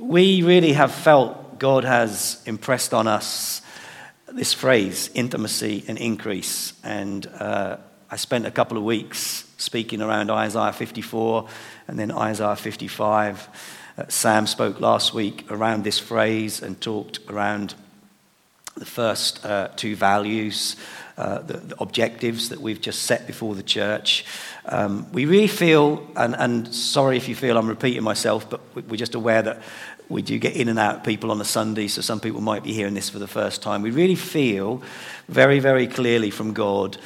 we really have felt God has impressed on us this phrase, intimacy and increase. And uh, I spent a couple of weeks speaking around Isaiah 54 and then Isaiah 55. Uh, Sam spoke last week around this phrase and talked around the first uh, two values, uh, the, the, objectives that we've just set before the church. Um, we really feel, and, and, sorry if you feel I'm repeating myself, but we're just aware that we do get in and out people on a Sunday, so some people might be hearing this for the first time. We really feel very, very clearly from God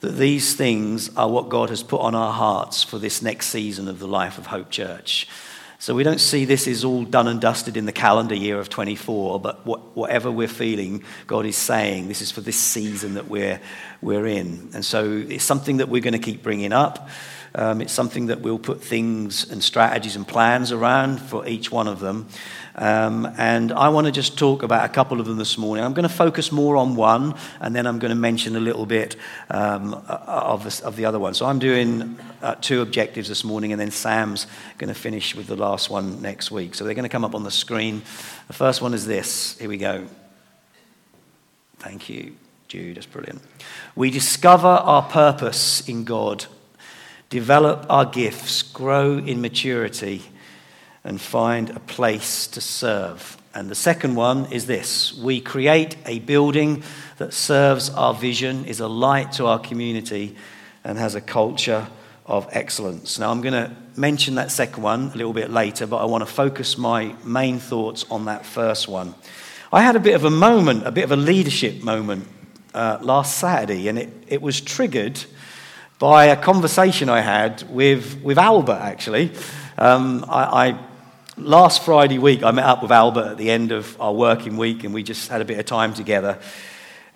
that these things are what God has put on our hearts for this next season of the life of Hope Church. So we don't see this is all done and dusted in the calendar year of 24, but what, whatever we're feeling, God is saying this is for this season that we're, we're in. And so it's something that we're going to keep bringing up. Um, it's something that we'll put things and strategies and plans around for each one of them. Um, and I want to just talk about a couple of them this morning. I'm going to focus more on one, and then I'm going to mention a little bit um, of, the, of, the, other one. So I'm doing uh, two objectives this morning, and then Sam's going to finish with the last one next week. So they're going to come up on the screen. The first one is this. Here we go. Thank you, Jude. That's brilliant. We discover our purpose in God, develop our gifts, grow in maturity and find a place to serve. And the second one is this we create a building that serves our vision, is a light to our community, and has a culture of excellence. Now, I'm going to mention that second one a little bit later, but I want to focus my main thoughts on that first one. I had a bit of a moment, a bit of a leadership moment uh, last Saturday, and it, it was triggered by a conversation I had with, with Albert, actually. Um, I, I last Friday week, I met up with Albert at the end of our working week, and we just had a bit of time together.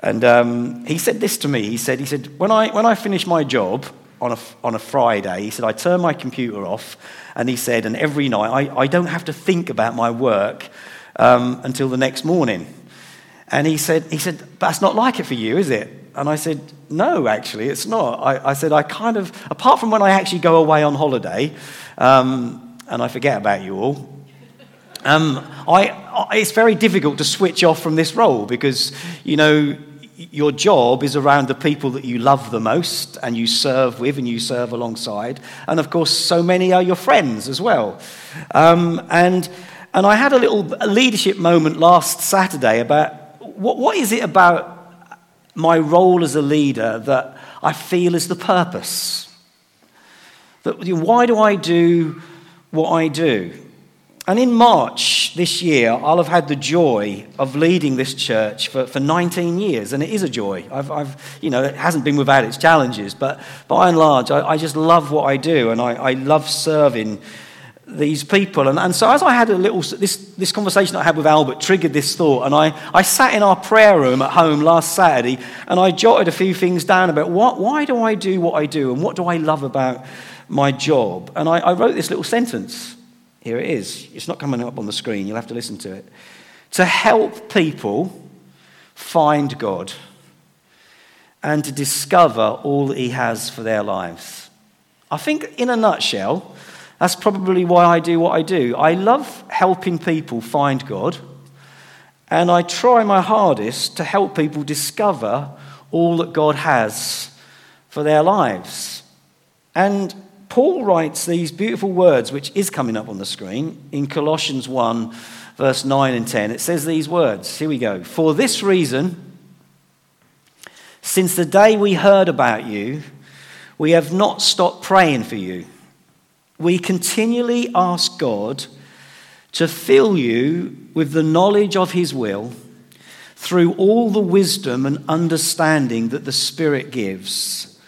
And um, he said this to me. He said, he said when, I, when I finish my job on a, on a Friday, he said, I turn my computer off, and he said, and every night, I, I don't have to think about my work um, until the next morning. And he said, he said, that's not like it for you, is it? And I said, no, actually, it's not. I, I said, I kind of, apart from when I actually go away on holiday, um, and I forget about you all, um, I, I, it's very difficult to switch off from this role because, you know, your job is around the people that you love the most and you serve with and you serve alongside. And of course, so many are your friends as well. Um, and, and I had a little leadership moment last Saturday about what, what is it about my role as a leader that I feel is the purpose? That, why do I do what I do? And in March this year, I'll have had the joy of leading this church for, for 19 years, and it is a joy. I've, I've, you know, it hasn't been without its challenges, but by and large, I, I just love what I do, and I, I love serving these people. And, and so, as I had a little, this, this conversation I had with Albert triggered this thought, and I, I sat in our prayer room at home last Saturday, and I jotted a few things down about what, why do I do what I do, and what do I love about my job. And I, I wrote this little sentence. Here it is. It's not coming up on the screen. You'll have to listen to it. To help people find God and to discover all that He has for their lives. I think, in a nutshell, that's probably why I do what I do. I love helping people find God, and I try my hardest to help people discover all that God has for their lives. And Paul writes these beautiful words, which is coming up on the screen, in Colossians 1, verse 9 and 10. It says these words. Here we go. For this reason, since the day we heard about you, we have not stopped praying for you. We continually ask God to fill you with the knowledge of His will through all the wisdom and understanding that the Spirit gives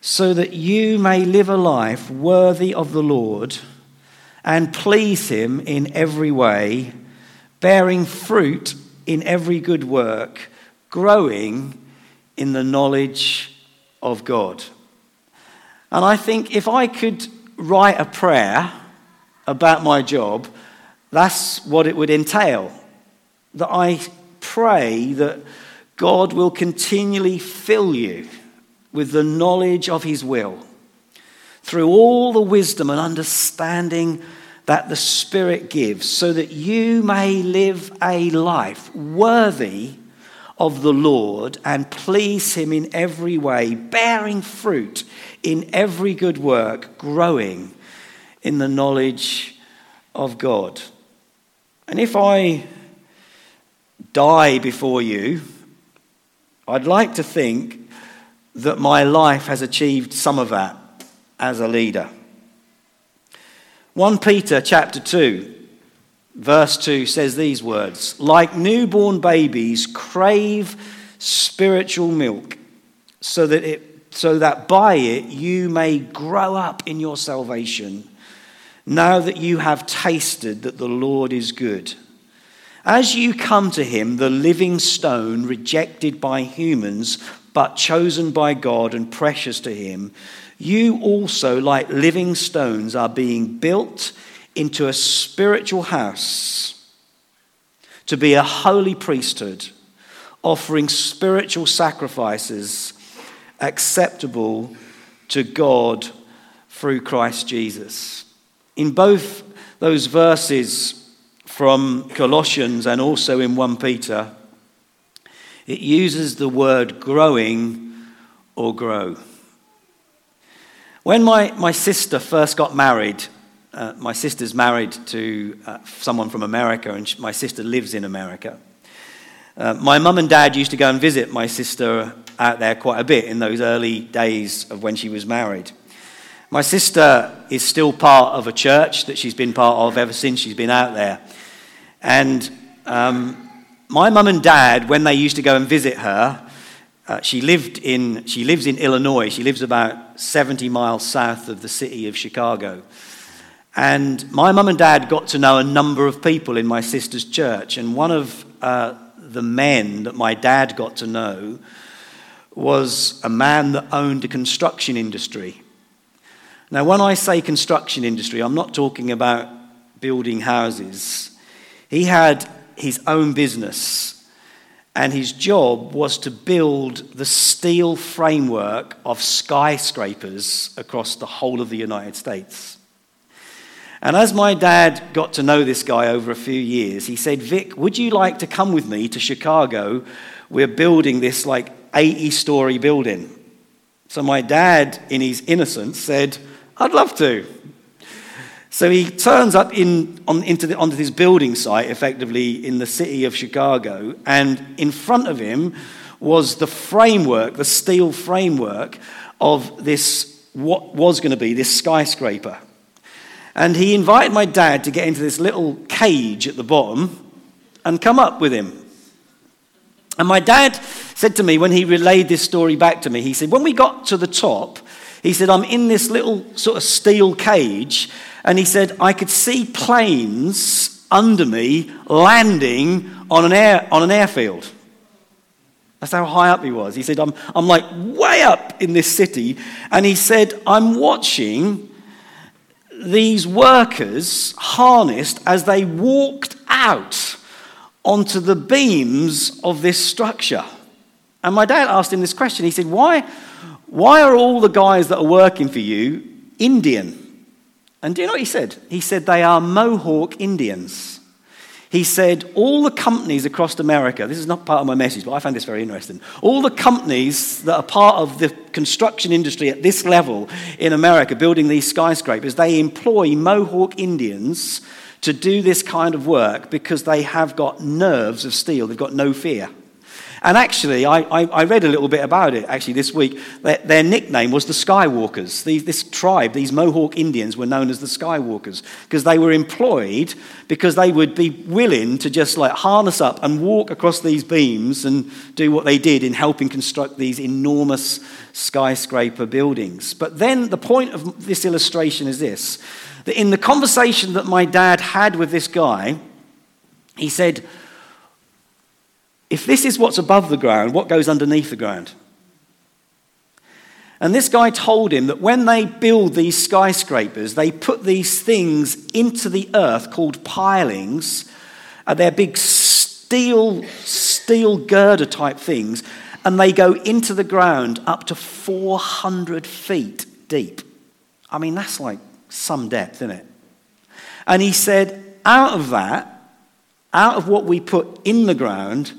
so that you may live a life worthy of the Lord and please Him in every way, bearing fruit in every good work, growing in the knowledge of God. And I think if I could write a prayer about my job, that's what it would entail. That I pray that God will continually fill you with the knowledge of his will through all the wisdom and understanding that the Spirit gives, so that you may live a life worthy of the Lord and please Him in every way, bearing fruit in every good work, growing in the knowledge of God. And if I die before you, I'd like to think that my life has achieved some of that as a leader. 1 Peter chapter 2 verse 2 says these words like newborn babies crave spiritual milk so that it so that by it you may grow up in your salvation now that you have tasted that the Lord is good. As you come to him the living stone rejected by humans but chosen by God and precious to him you also like living stones are being built into a spiritual house to be a holy priesthood, offering spiritual sacrifices acceptable to God through Christ Jesus. In both those verses from Colossians and also in 1 Peter, it uses the word growing or grow. When my, my sister first got married, uh, my sister's married to uh, someone from America, and she, my sister lives in America. Uh, my mum and dad used to go and visit my sister out there quite a bit in those early days of when she was married. My sister is still part of a church that she's been part of ever since she's been out there. And um, my mum and dad, when they used to go and visit her, uh, she, lived in, she lives in Illinois. She lives about 70 miles south of the city of Chicago. And my mum and dad got to know a number of people in my sister's church. And one of uh, the men that my dad got to know was a man that owned a construction industry. Now, when I say construction industry, I'm not talking about building houses. He had his own business, and his job was to build the steel framework of skyscrapers across the whole of the United States. And as my dad got to know this guy over a few years, he said, Vic, would you like to come with me to Chicago? We're building this like 80 story building. So my dad, in his innocence, said, I'd love to. So he turns up in, on, into the, onto this building site, effectively in the city of Chicago, and in front of him was the framework, the steel framework of this, what was going to be this skyscraper. And he invited my dad to get into this little cage at the bottom and come up with him. And my dad said to me when he relayed this story back to me, he said, When we got to the top, he said, I'm in this little sort of steel cage. And he said, I could see planes under me landing on an, air, on an airfield. That's how high up he was. He said, I'm, I'm like way up in this city. And he said, I'm watching these workers harnessed as they walked out onto the beams of this structure. And my dad asked him this question. He said, Why, why are all the guys that are working for you Indian? And do you know what he said? He said, They are Mohawk Indians. He said, All the companies across America, this is not part of my message, but I found this very interesting. All the companies that are part of the construction industry at this level in America, building these skyscrapers, they employ Mohawk Indians to do this kind of work because they have got nerves of steel, they've got no fear. And actually, I, I, I, read a little bit about it actually this week. Their, their nickname was the Skywalkers. This tribe, these Mohawk Indians, were known as the Skywalkers because they were employed because they would be willing to just like harness up and walk across these beams and do what they did in helping construct these enormous skyscraper buildings. But then the point of this illustration is this that in the conversation that my dad had with this guy, he said, if this is what's above the ground, what goes underneath the ground? And this guy told him that when they build these skyscrapers, they put these things into the earth called pilings. Uh, they're big steel, steel girder type things, and they go into the ground up to 400 feet deep. I mean, that's like some depth, isn't it? And he said, out of that, out of what we put in the ground,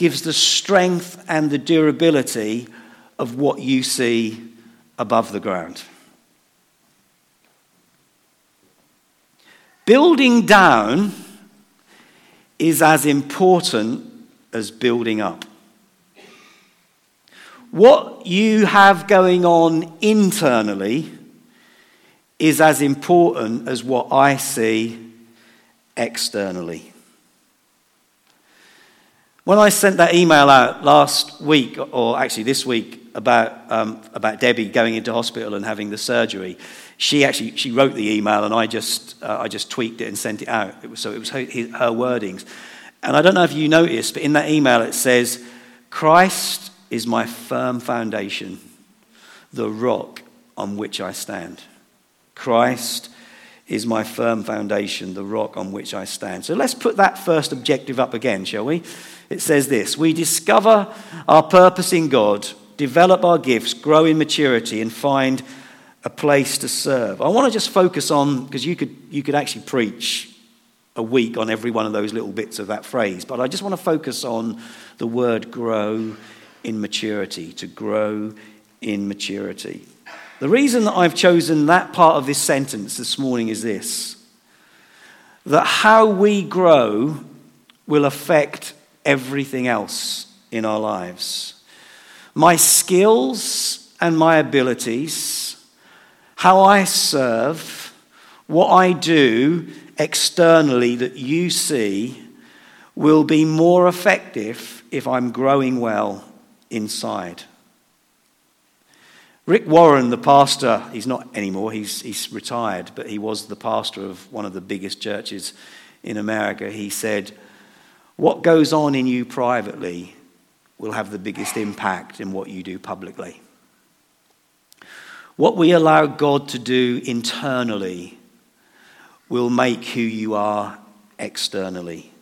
gives the strength and the durability of what you see above the ground. Building down is as important as building up. What you have going on internally is as important as what I see externally. When I sent that email out last week, or actually this week, about, um, about Debbie going into hospital and having the surgery, she actually she wrote the email and I just, uh, I just tweaked it and sent it out. It was, so it was her, her wordings. And I don't know if you noticed, but in that email it says, Christ is my firm foundation, the rock on which I stand. Christ is my firm foundation, the rock on which I stand. So let's put that first objective up again, shall we? It says this We discover our purpose in God, develop our gifts, grow in maturity, and find a place to serve. I want to just focus on, because you could, you could actually preach a week on every one of those little bits of that phrase, but I just want to focus on the word grow in maturity, to grow in maturity. The reason that I've chosen that part of this sentence this morning is this that how we grow will affect everything else in our lives. My skills and my abilities, how I serve, what I do externally that you see will be more effective if I'm growing well inside. Rick Warren, the pastor, he's not anymore, he's, he's retired, but he was the pastor of one of the biggest churches in America. He said, What goes on in you privately will have the biggest impact in what you do publicly. What we allow God to do internally will make who you are externally.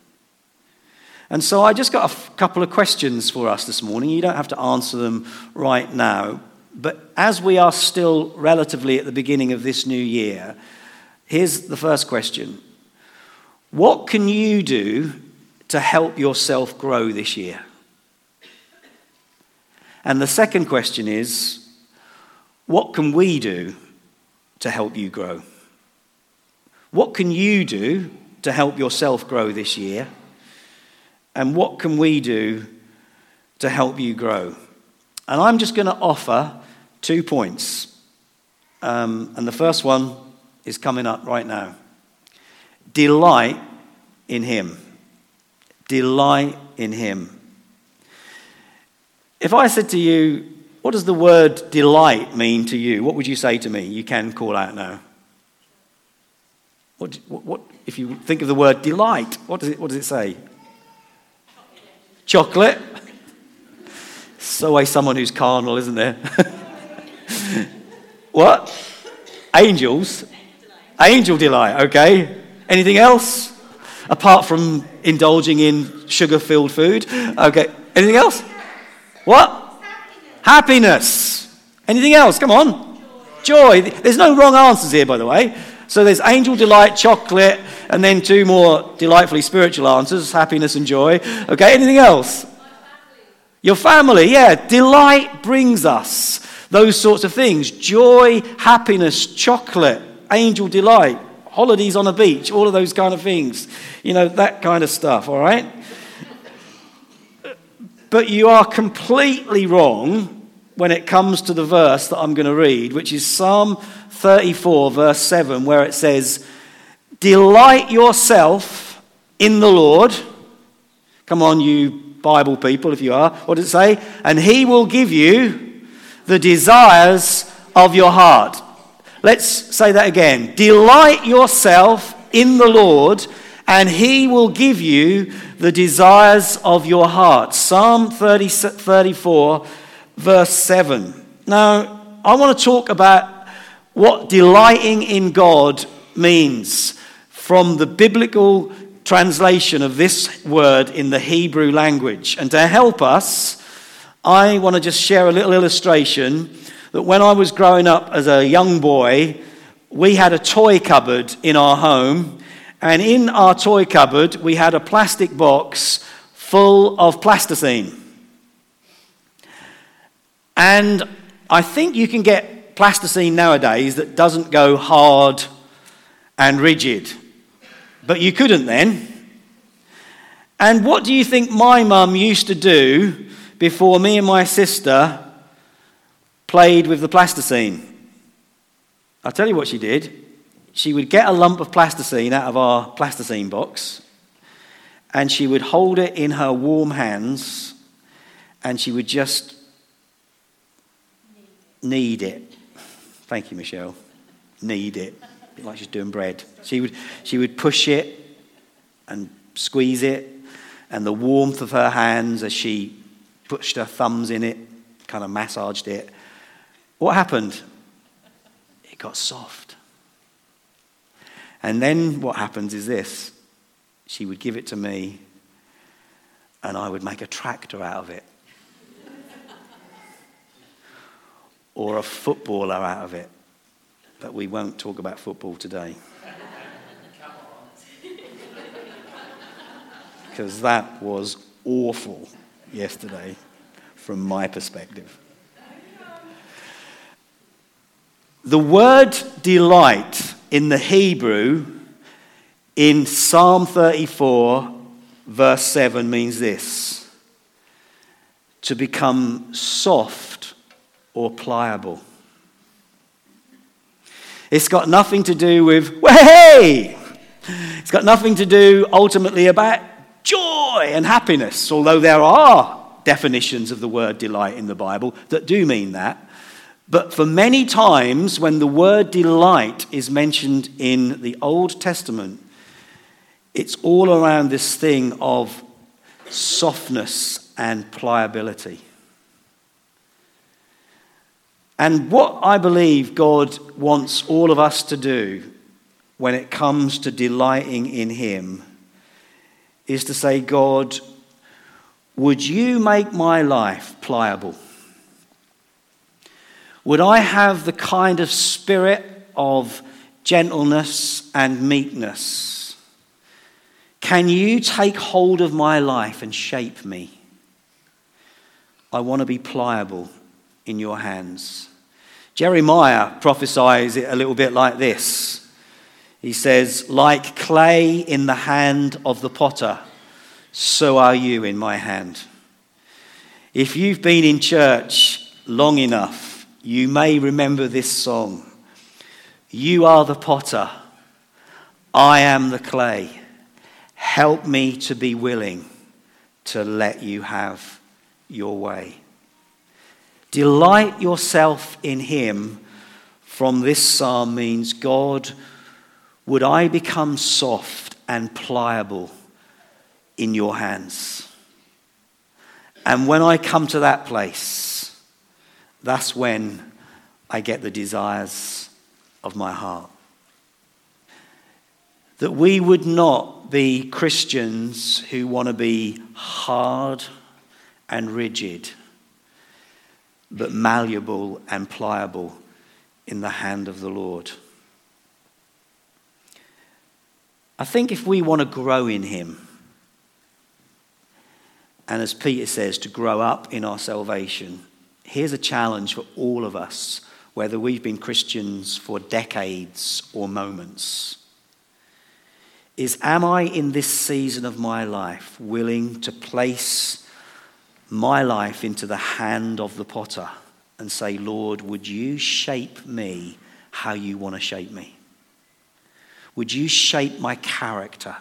And so I just got a f- couple of questions for us this morning. You don't have to answer them right now. But as we are still relatively at the beginning of this new year, here's the first question What can you do to help yourself grow this year? And the second question is What can we do to help you grow? What can you do to help yourself grow this year? And what can we do to help you grow? And I'm just going to offer two points. Um, and the first one is coming up right now. Delight in Him. Delight in Him. If I said to you, what does the word delight mean to you? What would you say to me? You can call out now. What, what, what, if you think of the word delight, what does it, what does it say? Chocolate. So always someone who's carnal, isn't there? what? Angels? Angel delight, okay. Anything else? Apart from indulging in sugar filled food? Okay. Anything else? What? Happiness. Happiness. Anything else? Come on. Joy. There's no wrong answers here, by the way. So there's angel delight, chocolate, and then two more delightfully spiritual answers happiness and joy. Okay, anything else? Your family, yeah. Delight brings us those sorts of things joy, happiness, chocolate, angel delight, holidays on a beach, all of those kind of things. You know, that kind of stuff, all right? But you are completely wrong when it comes to the verse that I'm going to read, which is Psalm 34, verse 7, where it says, Delight yourself in the Lord. Come on, you Bible people, if you are. What does it say? And he will give you the desires of your heart. Let's say that again. Delight yourself in the Lord, and he will give you the desires of your heart. Psalm 30, 34, verse 7. Now, I want to talk about what delighting in God means from the biblical translation of this word in the Hebrew language. And to help us, I want to just share a little illustration that when I was growing up as a young boy, we had a toy cupboard in our home, and in our toy cupboard, we had a plastic box full of plasticine. And I think you can get plasticine nowadays that doesn't go hard and rigid. But you couldn't then. And what do you think my mum used to do before me and my sister played with the plasticine? I'll tell you what she did. She would get a lump of plasticine out of our plasticine box and she would hold it in her warm hands and she would just knead it. Thank you, Michelle. Knead it like she's doing bread. She would, she would push it and squeeze it, and the warmth of her hands as she pushed her thumbs in it, kind of massaged it. What happened? It got soft. And then what happens is this she would give it to me, and I would make a tractor out of it. or a footballer out of it. But we won't talk about football today. Because that was awful yesterday from my perspective. The word delight in the Hebrew in Psalm 34, verse 7, means this to become soft or pliable. It's got nothing to do with, hey! It's got nothing to do ultimately about joy and happiness, although there are definitions of the word delight in the Bible that do mean that. But for many times, when the word delight is mentioned in the Old Testament, it's all around this thing of softness and pliability. And what I believe God wants all of us to do when it comes to delighting in Him is to say, God, would you make my life pliable? Would I have the kind of spirit of gentleness and meekness? Can you take hold of my life and shape me? I want to be pliable in your hands. Jeremiah prophesies it a little bit like this. He says, Like clay in the hand of the potter, so are you in my hand. If you've been in church long enough, you may remember this song You are the potter, I am the clay. Help me to be willing to let you have your way. Delight yourself in Him from this psalm means God, would I become soft and pliable in your hands? And when I come to that place, that's when I get the desires of my heart. That we would not be Christians who want to be hard and rigid but malleable and pliable in the hand of the Lord. I think if we want to grow in Him, and as Peter says, to grow up in our salvation, here's a challenge for all of us, whether we've been Christians for decades or moments. Is am I in this season of my life willing to place my life into the hand of the potter and say, Lord, would you shape me how you want to shape me? Would you shape my character?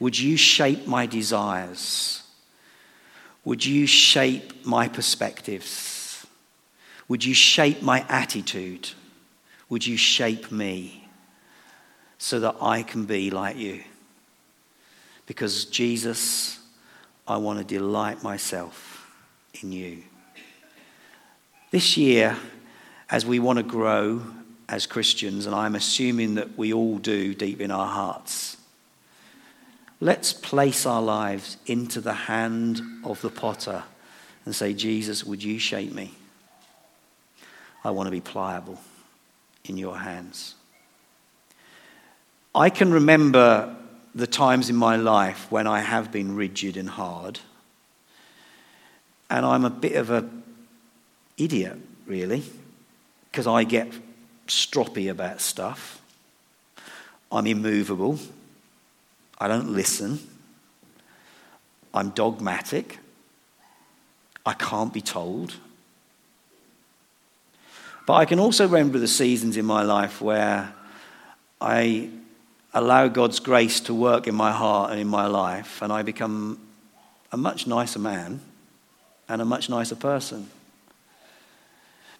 Would you shape my desires? Would you shape my perspectives? Would you shape my attitude? Would you shape me so that I can be like you? Because Jesus, I want to delight myself in you. This year, as we want to grow as Christians, and I'm assuming that we all do deep in our hearts, let's place our lives into the hand of the potter and say, Jesus, would you shape me? I want to be pliable in your hands. I can remember the times in my life when I have been rigid and hard, and I'm a bit of an idiot, really, because I get stroppy about stuff. I'm immovable. I don't listen. I'm dogmatic. I can't be told. But I can also remember the seasons in my life where I allow God's grace to work in my heart and in my life, and I become a much nicer man and a much nicer person.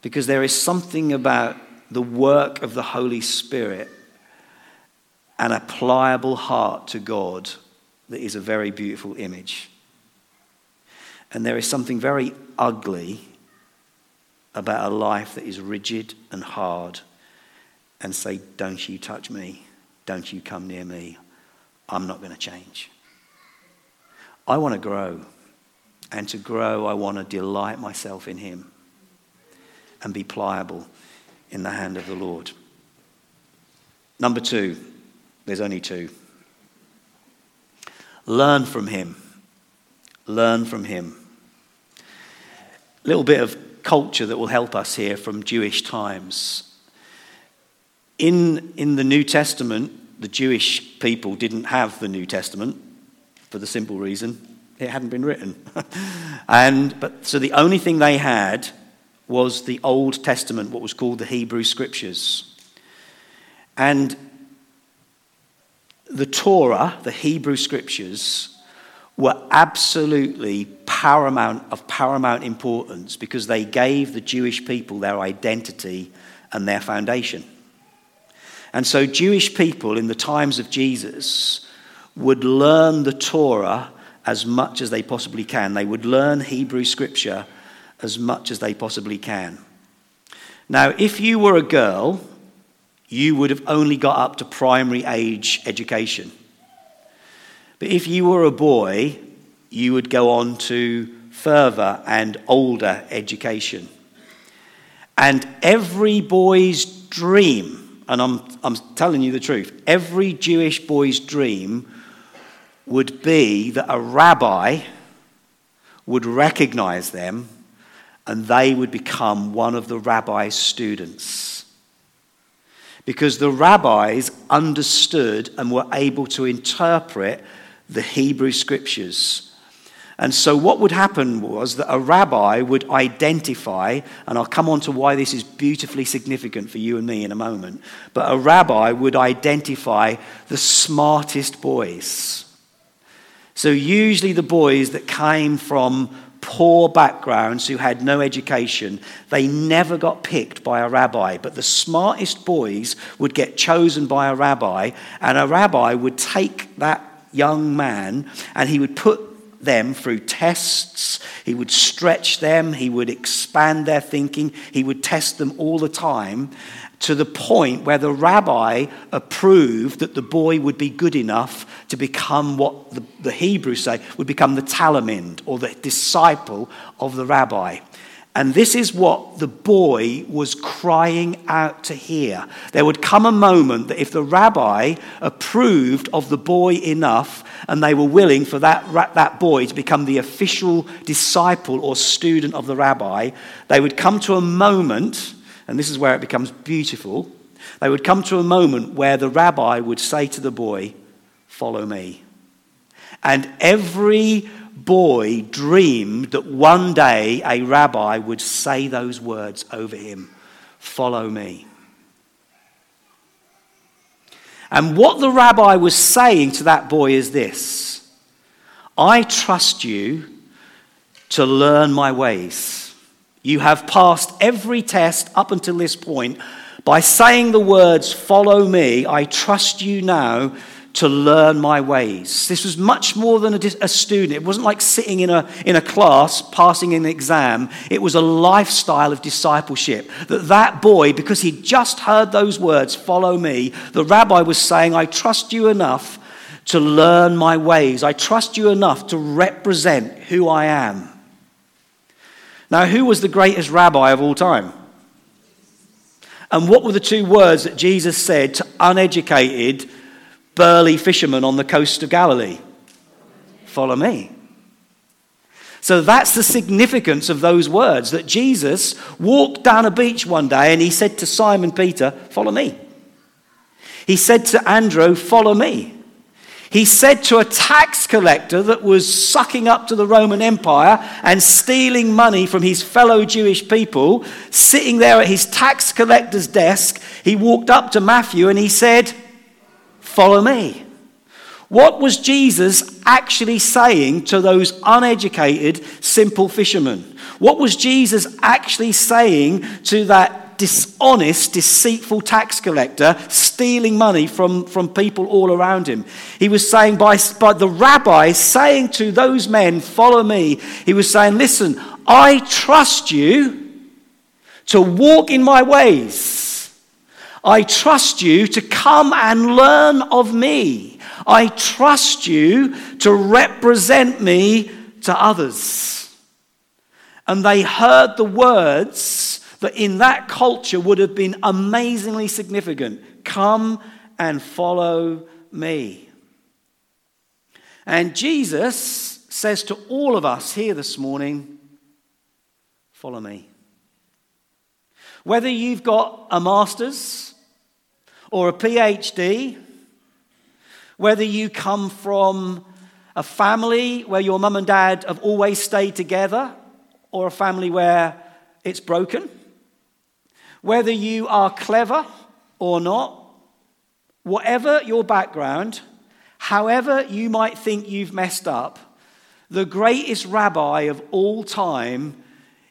Because there is something about the work of the Holy Spirit and a pliable heart to God that is a very beautiful image. And there is something very ugly about a life that is rigid and hard and say, Don't you touch me. Don't you come near me. I'm not going to change. I want to grow. And to grow, I want to delight myself in Him and be pliable in the hand of the Lord. Number two, there's only two. Learn from Him. Learn from Him. A little bit of culture that will help us here from Jewish times. In, in the New Testament, the Jewish people didn't have the New Testament for the simple reason it hadn't been written. and, but, so the only thing they had was the Old Testament, what was called the Hebrew Scriptures. And the Torah, the Hebrew Scriptures, were absolutely paramount of paramount importance because they gave the Jewish people their identity and their foundation. And so Jewish people in the times of Jesus would learn the Torah as much as they possibly can. They would learn Hebrew scripture as much as they possibly can. Now, if you were a girl, you would have only got up to primary age education. But if you were a boy, you would go on to further and older education. And every boy's dream, and I'm, I'm telling you the truth, every Jewish boy's dream would be that a rabbi would recognize them and they would become one of the rabbi's students. Because the rabbis understood and were able to interpret the Hebrew scriptures. And so, what would happen was that a rabbi would identify, and I'll come on to why this is beautifully significant for you and me in a moment, but a rabbi would identify the smartest boys. So, usually, the boys that came from poor backgrounds who had no education, they never got picked by a rabbi. But the smartest boys would get chosen by a rabbi, and a rabbi would take that young man and he would put them through tests. He would stretch them. He would expand their thinking. He would test them all the time to the point where the rabbi approved that the boy would be good enough to become what the, the Hebrews say would become the talmid or the disciple of the rabbi. And this is what the boy was crying out to hear. There would come a moment that if the rabbi approved of the boy enough and they were willing for that, that boy to become the official disciple or student of the rabbi, they would come to a moment and this is where it becomes beautiful, they would come to a moment where the rabbi would say to the boy, Follow me. And every boy dreamed that one day a rabbi would say those words over him Follow me. And what the rabbi was saying to that boy is this I trust you to learn my ways. You have passed every test up until this point. By saying the words, Follow me, I trust you now to learn my ways. This was much more than a, a, student. It wasn't like sitting in a, in a class, passing an exam. It was a lifestyle of discipleship. That that boy, because he'd just heard those words, follow me, the rabbi was saying, I trust you enough to learn my ways. I trust you enough to represent who I am. Now, who was the greatest rabbi of all time? And what were the two words that Jesus said to uneducated, burly fisherman on the coast of Galilee? Follow me. So that's the significance of those words that Jesus walked down a beach one day and he said to Simon Peter, Follow me. He said to Andrew, Follow me. He said to a tax collector that was sucking up to the Roman Empire and stealing money from his fellow Jewish people, sitting there at his tax collector's desk, he walked up to Matthew and he said, Follow me. What was Jesus actually saying to those uneducated, simple fishermen? What was Jesus actually saying to that dishonest, deceitful tax collector stealing money from, from people all around him? He was saying, by, by the rabbi saying to those men, Follow me, he was saying, Listen, I trust you to walk in my ways. I trust you to come and learn of me. I trust you to represent me to others. And they heard the words that in that culture would have been amazingly significant Come and follow me. And Jesus says to all of us here this morning, Follow me. Whether you've got a master's or a PhD, whether you come from a family where your mum and dad have always stayed together, or a family where it's broken, whether you are clever or not, whatever your background, however you might think you've messed up, the greatest rabbi of all time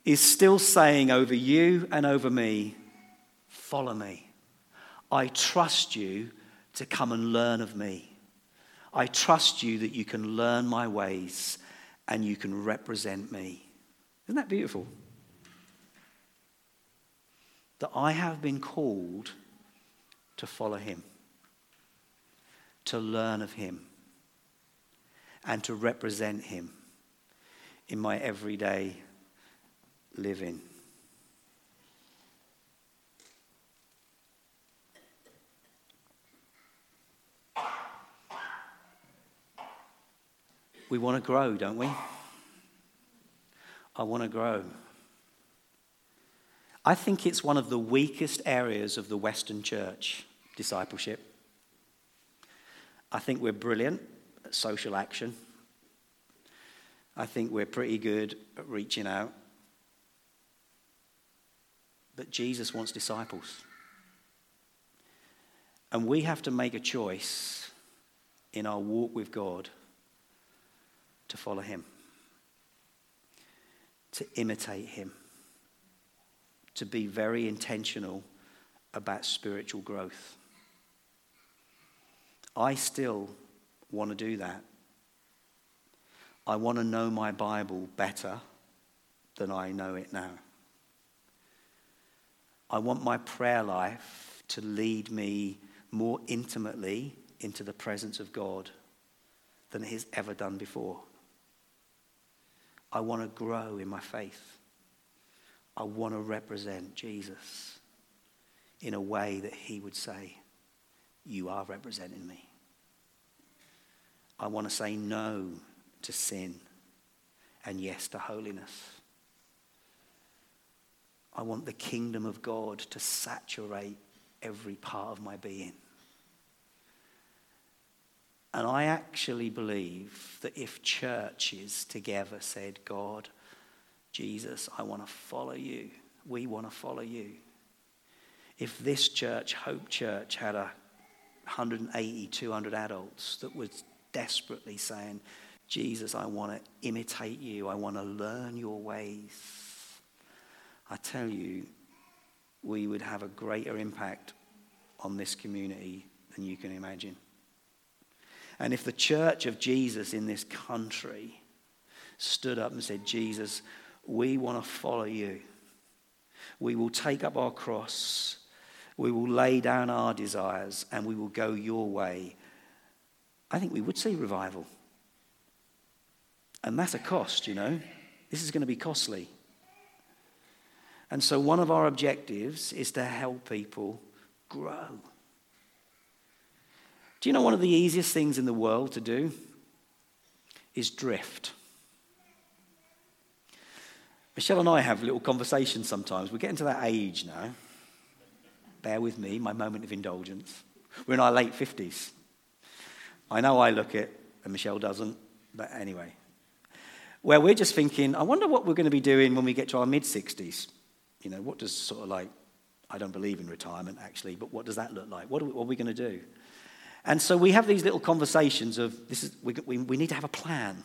is still saying over you and over me, Follow me. I trust you to come and learn of me. I trust you that you can learn my ways and you can represent me. Isn't that beautiful? That I have been called to follow him, to learn of him, and to represent him in my everyday living. We want to grow, don't we? I want to grow. I think it's one of the weakest areas of the Western church, discipleship. I think we're brilliant at social action. I think we're pretty good at reaching out. But Jesus wants disciples. And we have to make a choice in our walk with God to follow him, to imitate him, to be very intentional about spiritual growth. I still want to do that. I want to know my Bible better than I know it now. I want my prayer life to lead me more intimately into the presence of God than it has ever done before. I want to grow in my faith. I want to represent Jesus in a way that he would say, You are representing me. I want to say no to sin and yes to holiness. I want the kingdom of God to saturate every part of my being. And I actually believe that if churches together said, God, Jesus, I want to follow you, we want to follow you. If this church, Hope Church, had a 180, 200 adults that was desperately saying, Jesus, I want to imitate you, I want to learn your ways, I tell you, we would have a greater impact on this community than you can imagine. And if the church of Jesus in this country stood up and said, Jesus, we want to follow you, we will take up our cross, we will lay down our desires, and we will go your way, I think we would see revival. And that's a cost, you know. This is going to be costly. And so, one of our objectives is to help people grow Do you know one of the easiest things in the world to do is drift? Michelle and I have little conversations sometimes. We're getting to that age now. Bear with me, my moment of indulgence. We're in our late 50s. I know I look it, and Michelle doesn't, but anyway. Where we're just thinking, I wonder what we're going to be doing when we get to our mid 60s. You know, what does sort of like, I don't believe in retirement actually, but what does that look like? What are we, what are we going to do? And so we have these little conversations of this is, we, we, we need to have a plan.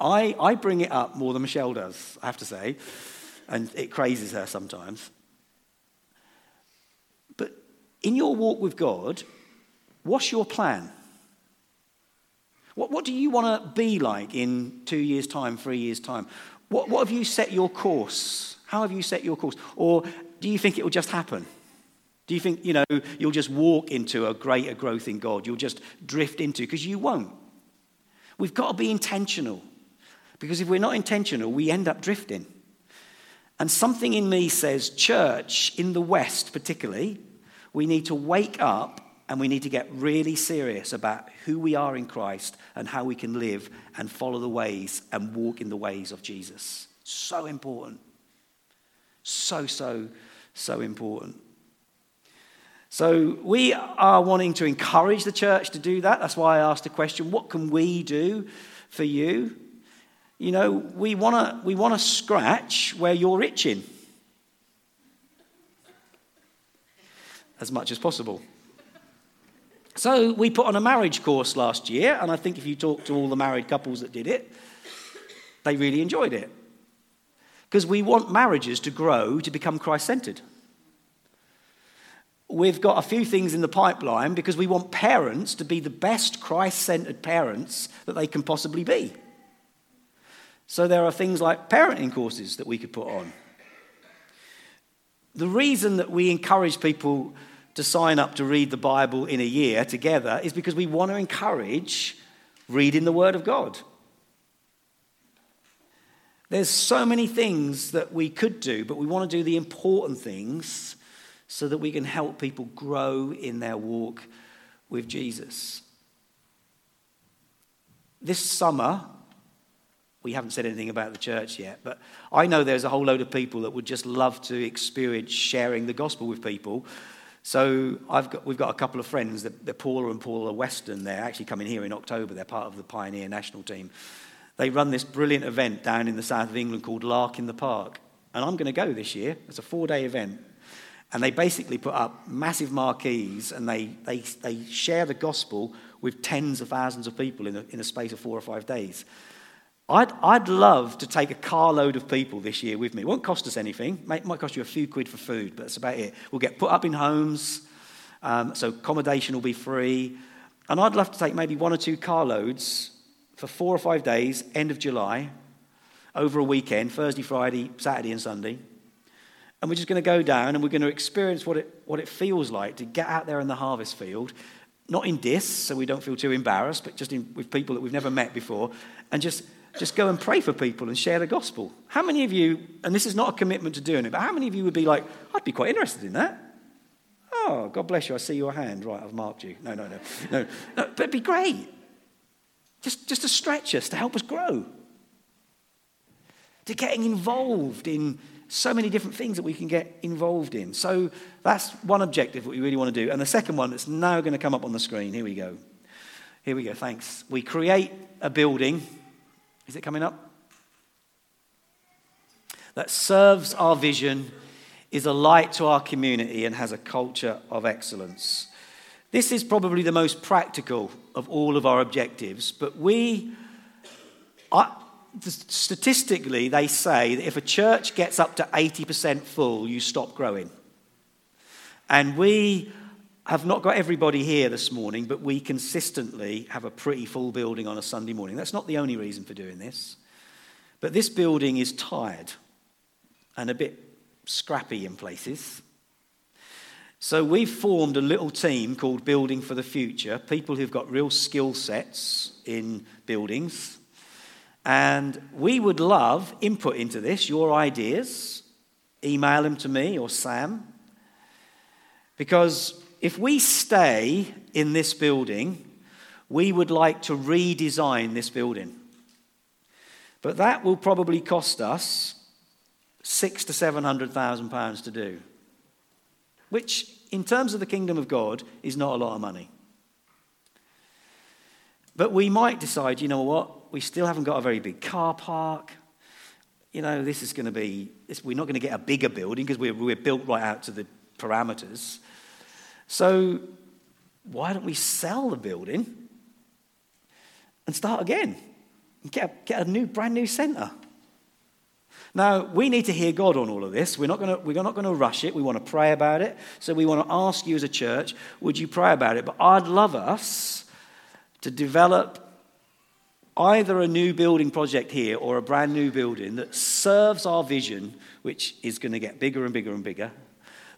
I, I bring it up more than Michelle does, I have to say, and it crazes her sometimes. But in your walk with God, what's your plan? What, what do you want to be like in two years' time, three years' time? What, what have you set your course? How have you set your course? Or do you think it will just happen? Do you think, you know, you'll just walk into a greater growth in God? You'll just drift into, because you won't. We've got to be intentional. Because if we're not intentional, we end up drifting. And something in me says, church, in the West particularly, we need to wake up and we need to get really serious about who we are in Christ and how we can live and follow the ways and walk in the ways of Jesus. So important. So, so, so important. So, we are wanting to encourage the church to do that. That's why I asked the question what can we do for you? You know, we want to we wanna scratch where you're itching as much as possible. So, we put on a marriage course last year, and I think if you talk to all the married couples that did it, they really enjoyed it. Because we want marriages to grow to become Christ centered. We've got a few things in the pipeline because we want parents to be the best Christ centered parents that they can possibly be. So there are things like parenting courses that we could put on. The reason that we encourage people to sign up to read the Bible in a year together is because we want to encourage reading the Word of God. There's so many things that we could do, but we want to do the important things so that we can help people grow in their walk with Jesus. This summer, we haven't said anything about the church yet, but I know there's a whole load of people that would just love to experience sharing the gospel with people. So got, we've got a couple of friends, they're Paula and Paula Weston. They're actually coming here in October. They're part of the Pioneer national team. They run this brilliant event down in the south of England called Lark in the Park. And I'm going to go this year. It's a four day event. And they basically put up massive marquees and they, they, they share the gospel with tens of thousands of people in a, in a space of four or five days. I'd, I'd love to take a carload of people this year with me. It won't cost us anything. It might cost you a few quid for food, but that's about it. We'll get put up in homes, um, so accommodation will be free. And I'd love to take maybe one or two carloads for four or five days, end of July, over a weekend, Thursday, Friday, Saturday, and Sunday. And we're just going to go down and we're going to experience what it, what it feels like to get out there in the harvest field, not in dis, so we don't feel too embarrassed, but just in, with people that we've never met before, and just, just go and pray for people and share the gospel. How many of you, and this is not a commitment to doing it, but how many of you would be like, I'd be quite interested in that? Oh, God bless you, I see your hand. Right, I've marked you. No, no, no. No, no but it'd be great. Just, just to stretch us, to help us grow. To getting involved in so many different things that we can get involved in. So that's one objective that we really want to do. And the second one that's now going to come up on the screen. Here we go. Here we go. Thanks. We create a building. Is it coming up? That serves our vision, is a light to our community, and has a culture of excellence. This is probably the most practical of all of our objectives, but we, are statistically, they say that if a church gets up to 80% full, you stop growing. And we have not got everybody here this morning, but we consistently have a pretty full building on a Sunday morning. That's not the only reason for doing this. But this building is tired and a bit scrappy in places. So we've formed a little team called Building for the Future, people who've got real skill sets in buildings and we would love input into this, your ideas. Email them to me or Sam. Because if we stay in this building, we would like to redesign this building. But that will probably cost us six to seven hundred thousand pounds to do, which, in terms of the kingdom of God, is not a lot of money. But we might decide, you know what, we still haven't got a very big car park. You know, this is going to be, we're not going to get a bigger building because we're, we're built right out to the parameters. So why don't we sell the building and start again? Get a, get a new, brand new centre. Now, we need to hear God on all of this. We're not going to rush it. We want to pray about it. So we want to ask you as a church, would you pray about it? But I'd love us to develop either a new building project here or a brand new building that serves our vision, which is going to get bigger and bigger and bigger,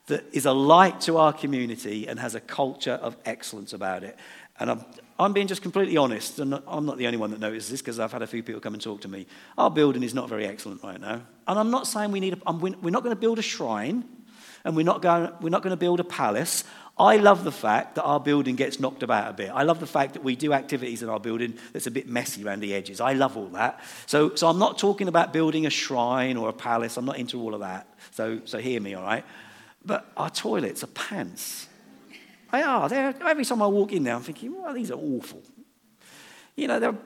that is a light to our community and has a culture of excellence about it. And I'm, I'm being just completely honest, and I'm not the only one that notices this because I've had a few people come and talk to me. Our building is not very excellent right now. And I'm not saying we need a, we're not going to build a shrine and we're not, going, we're not going to build a palace. I love the fact that our building gets knocked about a bit. I love the fact that we do activities in our building that's a bit messy around the edges. I love all that. So, so I'm not talking about building a shrine or a palace. I'm not into all of that. So, so hear me, all right? But our toilets are pants. They are. They're, every time I walk in there, I'm thinking, well, these are awful. You know, the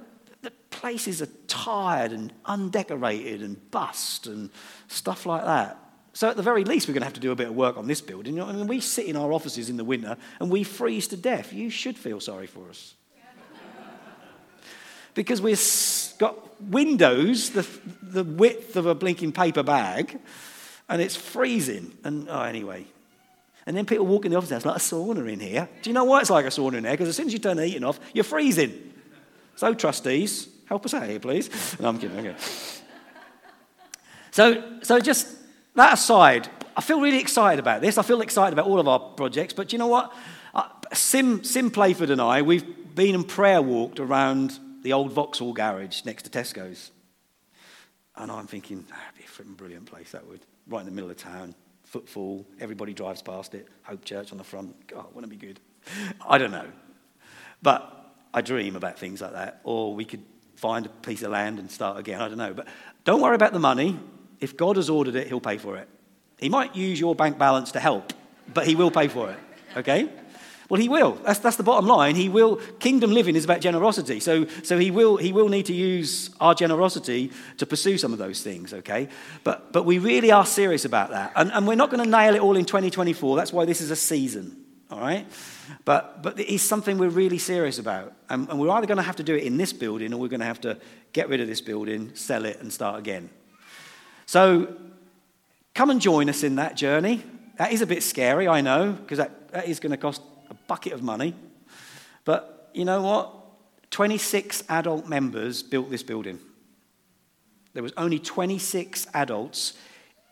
places are tired and undecorated and bust and stuff like that. So at the very least, we're going to have to do a bit of work on this building. I mean, we sit in our offices in the winter and we freeze to death. You should feel sorry for us. because we've got windows the, the width of a blinking paper bag and it's freezing. And oh, anyway. And then people walk in the office, and it's like a sauna in here. Do you know why it's like a sauna in there? Because as soon as you turn the heating off, you're freezing. So, trustees, help us out here, please. No, I'm kidding. Okay. So, so just that aside, I feel really excited about this. I feel excited about all of our projects. But you know what? Uh, Sim, Sim Playford and I, we've been and prayer walked around the old Vauxhall garage next to Tesco's. And I'm thinking, that'd be a freaking brilliant place, that would. Right in the middle of town, footfall, everybody drives past it, Hope Church on the front. God, wouldn't it be good? I don't know. But I dream about things like that. Or we could find a piece of land and start again. I don't know. But don't worry about the money. If God has ordered it, He'll pay for it. He might use your bank balance to help, but He will pay for it. Okay? Well, he will. That's, that's the bottom line. He will. Kingdom living is about generosity. So, so he, will, he will need to use our generosity to pursue some of those things, okay? But, but we really are serious about that. And, and we're not going to nail it all in 2024. That's why this is a season, all right? But, but it's something we're really serious about. And, and we're either going to have to do it in this building or we're going to have to get rid of this building, sell it, and start again. So come and join us in that journey. That is a bit scary, I know, because that, that is going to cost a bucket of money. But you know what? 26 adult members built this building. There was only 26 adults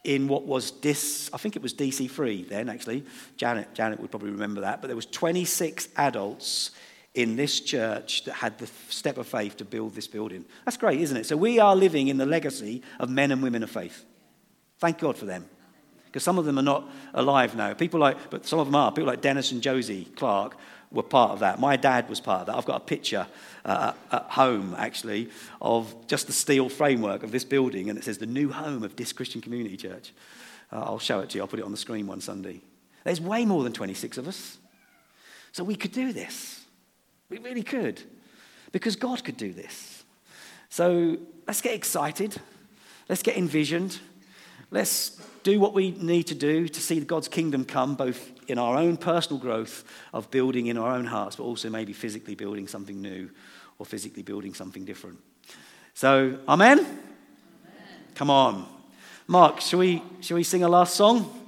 in what was this, I think it was DC3 then actually. Janet, Janet would probably remember that. But there was 26 adults in this church that had the step of faith to build this building. That's great, isn't it? So we are living in the legacy of men and women of faith. Thank God for them. Because some of them are not alive now. People like, but some of them are. People like Dennis and Josie Clark were part of that. My dad was part of that. I've got a picture uh, at home, actually, of just the steel framework of this building, and it says the new home of this Christian Community Church. Uh, I'll show it to you. I'll put it on the screen one Sunday. There's way more than 26 of us. So we could do this. We really could. Because God could do this. So let's get excited. Let's get envisioned. Let's do what we need to do to see God's kingdom come, both in our own personal growth of building in our own hearts, but also maybe physically building something new or physically building something different. So, amen? amen. Come on. Mark, shall we, shall we sing a last song?